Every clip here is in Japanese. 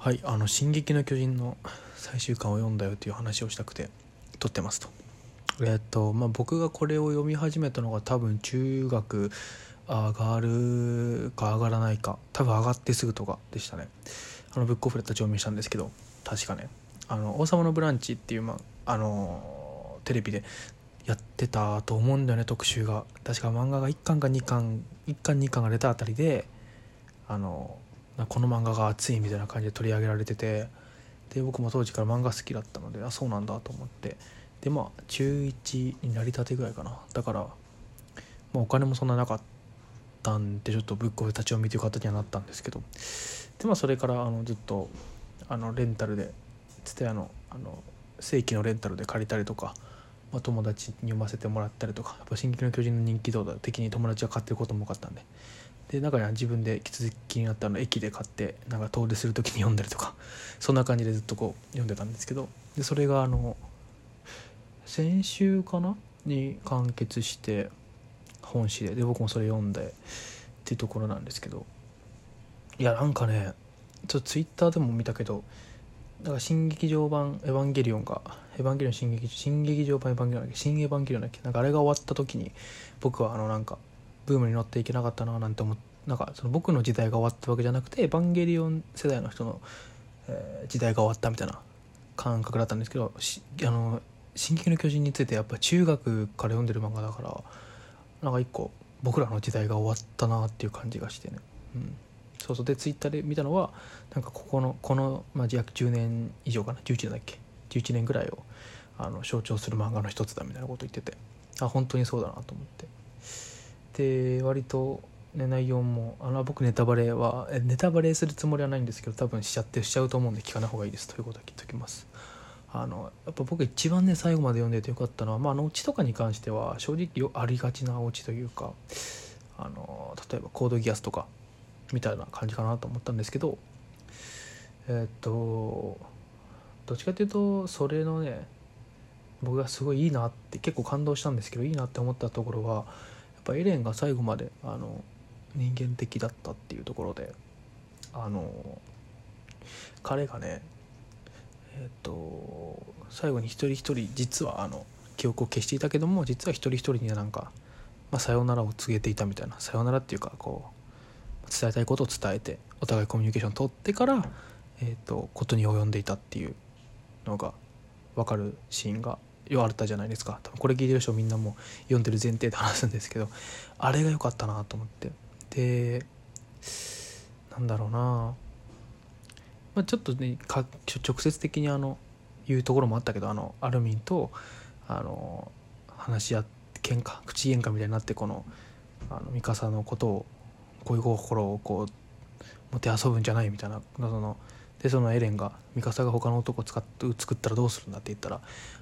はいあの「進撃の巨人」の最終巻を読んだよという話をしたくて撮ってますと。えっとまあ僕がこれを読み始めたのが多分中学上がるか上がらないか多分上がってすぐとかでしたね。あのブックオフで立ち読みしたんですけど確かね「あの王様のブランチ」っていう、まあ、あのテレビでやってたと思うんだよね特集が。確か漫画が1巻か2巻1巻2巻が出たあたりであのこの漫画が熱いみたいな感じで取り上げられててで僕も当時から漫画好きだったのであそうなんだと思って。でまあ中1になりたてぐらいかな。だから、まあ、お金もそんななかったんでちょっとブックオフ立ち読みという形にはなったんですけど。でまあそれからあのずっとあのレンタルでつてあのあの正規のレンタルで借りたりとか、まあ、友達に読ませてもらったりとかやっぱ「進撃の巨人」の人気度的に友達が買ってることも多かったんで。で中には自分で引き続き気になったの駅で買ってなんか遠出する時に読んだりとか そんな感じでずっとこう読んでたんですけどでそれがあの先週かな？に完結して本誌でで僕もそれ読んでっていうところなんですけどいやなんかねちょっとツイッターでも見たけどだから新劇場版「エヴァンゲリオン」が「エヴァンゲリオン新劇新劇場版エヴァンゲリオン」だっけ？新エヴァンゲリオンだっけ？なんかあれが終わった時に僕はあのなんかブームに乗っていけなかったななんて思っなんかその僕の時代が終わったわけじゃなくてエヴァンゲリオン世代の人の、えー、時代が終わったみたいな感覚だったんですけどあの「進撃の巨人」についてやっぱ中学から読んでる漫画だからなんか一個僕らの時代が終わったなっていう感じがしてね、うん、そうそう。でツイッターで見たのはなんかここのこの、まあ、約10年以上かな。11年だっけ？11年ぐらいをあの象徴する漫画の一つだみたいなこと言ってて。あ本当にそうだなと思って。で割と、ね、内容もあの僕ネタバレはネタバレするつもりはないんですけど多分しちゃってしちゃうと思うんで聞かない方がいいです。ということは聞いておきます。あのやっぱ僕一番ね最後まで読んでてよかったのはまああのオチとかに関しては正直よありがちなオチというかあの例えばコードギアスとかみたいな感じかなと思ったんですけどえ、っとどっちかっていうとそれのね僕がすごいいいなって結構感動したんですけどいいなって思ったところはぱエレンが最後まであの人間的だったっていうところであの彼がねえっ、と最後に一人一人実はあの記憶を消していたけども実は一人一人になんか、まあ、さようならを告げていたみたいなさようならっていうかこう伝えたいことを伝えてお互いコミュニケーションを取ってから、えーとことに及んでいたっていうのが分かるシーンがよあったじゃないですか。多分これ聞いてる人みんなも読んでる前提で話すんですけどあれが良かったなと思って。でなんだろうな、まあ、ちょっとねか直接的にあの言うところもあったけどあのアルミンとあの話し合って喧嘩口喧嘩みたいになってこのあのミカサのことを恋心をこうもてあそぶんじゃないみたいなそのでそのエレンがミカサが他の男を使って作ったらどうするんだって言ったら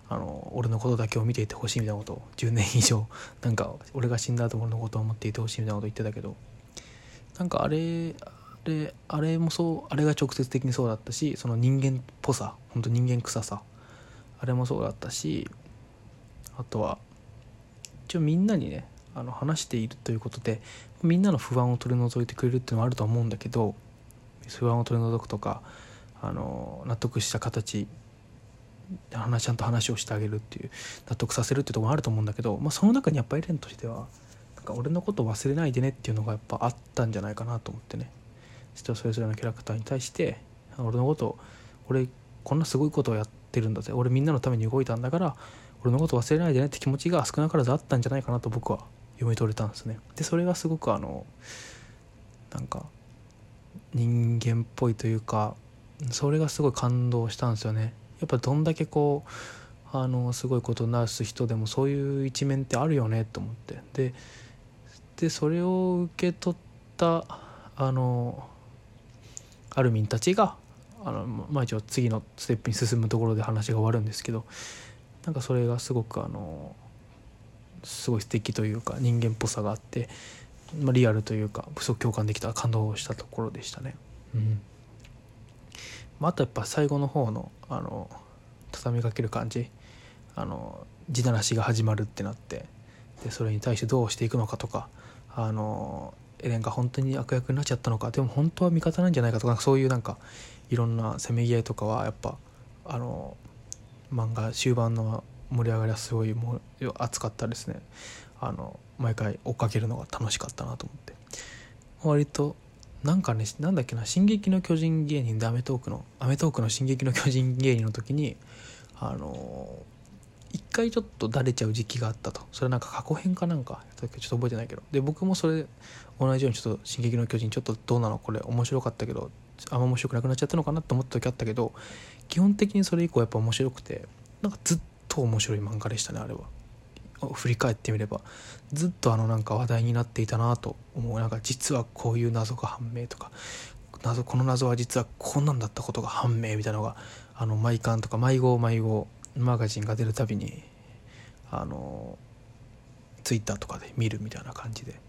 あの俺のことだけを見ていてほしいみたいなことを10年以上 なんか俺が死んだ後俺のことを思っていてほしいみたいなことを言ってたけどなんかあれあれあれもそうあれが直接的にそうだったしその人間っぽさ本当人間臭さあれもそうだったしあとは一応みんなにねあの話しているということでみんなの不安を取り除いてくれるっていうのはあると思うんだけど不安を取り除くとかあの納得した形話ちゃんと話をしてあげるっていう納得させるっていうところもあると思うんだけど、まあ、その中にやっぱエレンとしてはなんか俺のこと忘れないでねっていうのがやっぱあったんじゃないかなと思ってね。人それぞれのキャラクターに対して俺のこと俺こんなすごいことをやってるんだぜ。俺みんなのために動いたんだから俺のこと忘れないでねって気持ちが少なからずあったんじゃないかなと僕は読み取れたんですね。でそれがすごくあのなんか人間っぽいというかそれがすごい感動したんですよね。やっぱどんだけこうあのすごいことなす人でもそういう一面ってあるよねと思って。ででそれを受け取ったあのアルミンたちがあの、まあ、一応次のステップに進むところで話が終わるんですけどなんかそれがすごくあのすごい素敵というか人間っぽさがあって、まあ、リアルというか不足共感できた感動したところでしたね。うん。まあ、あとやっぱ最後の方のあの畳みかける感じあの地ならしが始まるってなってでそれに対してどうしていくのかとかあのエレンが本当に悪役になっちゃったのかでも本当は味方なんじゃないかとかそういうなんかいろんなせめぎ合いとかはやっぱあの漫画終盤の盛り上がりはすごいもう熱かったですね。あの毎回追っかけるのが楽しかったなと思って。割となんかねなんだっけな「進撃の巨人」芸人で『アメトーク』の『アメトーク』の「進撃の巨人」芸人の時にあの一回ちょっとだれちゃう時期があったと。それなんか過去編かなんかちょっと覚えてないけど。で僕もそれ同じようにちょっと「進撃の巨人」ちょっとどうなの？これ面白かったけどあんま面白くなくなっちゃったのかなと思った時あったけど基本的にそれ以降やっぱ面白くてなんかずっと面白い漫画でしたねあれは。振り返ってみればずっとあのなんか話題になっていたなと思う。なんか実はこういう謎が判明とか謎この謎は実はこんなんだったことが判明みたいなのがあの毎巻とか毎号毎号マガジンが出るたびにあのツイッターとかで見るみたいな感じで。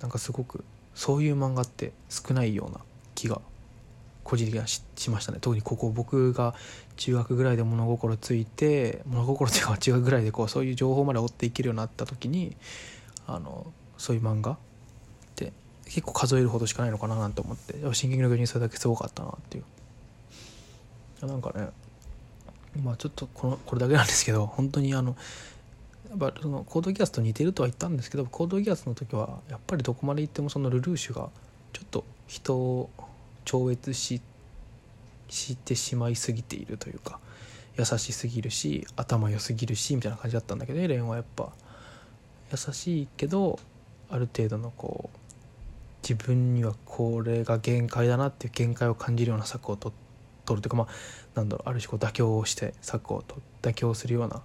なんかすごくそういう漫画って少ないような気が個人的にはしましたね。特にここ僕が中学ぐらいで物心ついて物心っていうか中学ぐらいでこうそういう情報まで追っていけるようになった時にあのそういう漫画って結構数えるほどしかないのかななんて思って「進撃の巨人」それだけすごかったなっていう。なんかねまあちょっとこのこれだけなんですけど本当にあのやっぱそのコードギアスと似てるとは言ったんですけどコードギアスの時はやっぱりどこまで行ってもそのルルーシュがちょっと人を超越ししてしまいすぎているというか優しすぎるし頭良すぎるしみたいな感じだったんだけどエレンはやっぱ。優しいけどある程度のこう自分にはこれが限界だなっていう限界を感じるような策をと取るというかまあなんだろうある種こう妥協をして策をと妥協するような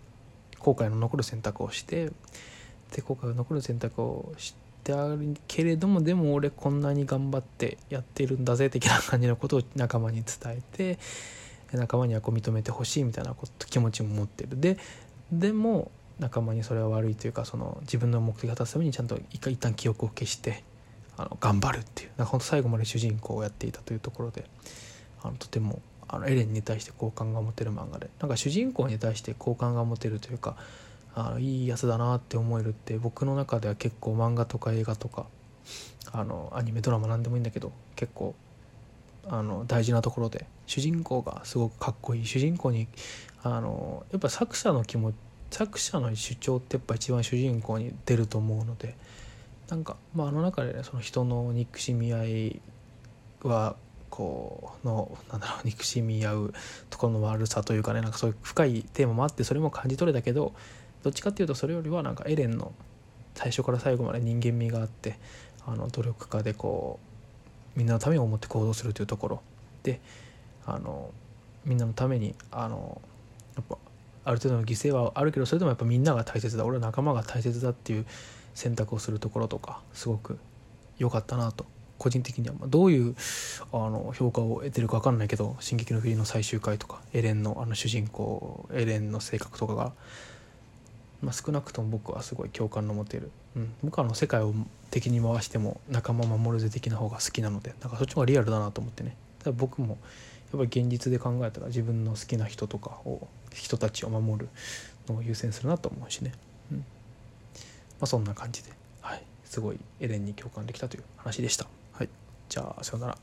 後悔の残る選択をしてで後悔が残る選択をしてってあるけれどもでも俺こんなに頑張ってやってるんだぜ的な感じのことを仲間に伝えて仲間にはこう認めてほしいみたいなこと気持ちも持ってる。ででも仲間にそれは悪いというかその自分の目的を果たすためにちゃんと一回一旦記憶を消してあの頑張るっていうなんか本当最後まで主人公をやっていたというところであのとてもあのエレンに対して好感が持てる漫画でなんか主人公に対して好感が持てるというかあのいいやつだなって思えるって僕の中では結構漫画とか映画とかあのアニメドラマ何でもいいんだけど結構あの大事なところで主人公がすごくかっこいい。主人公にあのやっぱ作者の気持ち作者の主張ってやっぱ一番主人公に出ると思うのでなんか、まあ、あの中でねその人の憎しみ合いはこうのなんだろう憎しみ合うところの悪さというかねなんかそういう深いテーマもあってそれも感じ取れたけどどっちかっていうとそれよりはなんかエレンの最初から最後まで人間味があってあの努力家でこうみんなのためを思って行動するというところ。であのみんなのためにあのやっぱある程度の犠牲はあるけどそれでもやっぱみんなが大切だ。俺は仲間が大切だっていう選択をするところとかすごく良かったなと。個人的には。まあどういうあの評価を得てるか分かんないけど「進撃の国」の最終回とかエレンのあの主人公エレンの性格とかがまあ、少なくとも僕はすごい共感の持てる、うん、僕はあの世界を敵に回しても仲間守るぜ的な方が好きなのでなんかそっちの方がリアルだなと思ってね。だ僕もやっぱり現実で考えたら自分の好きな人とかを人たちを守るのを優先するなと思うしね、うん。まあ、そんな感じで、はい、すごいエレンに共感できたという話でした。はい、じゃあさようなら。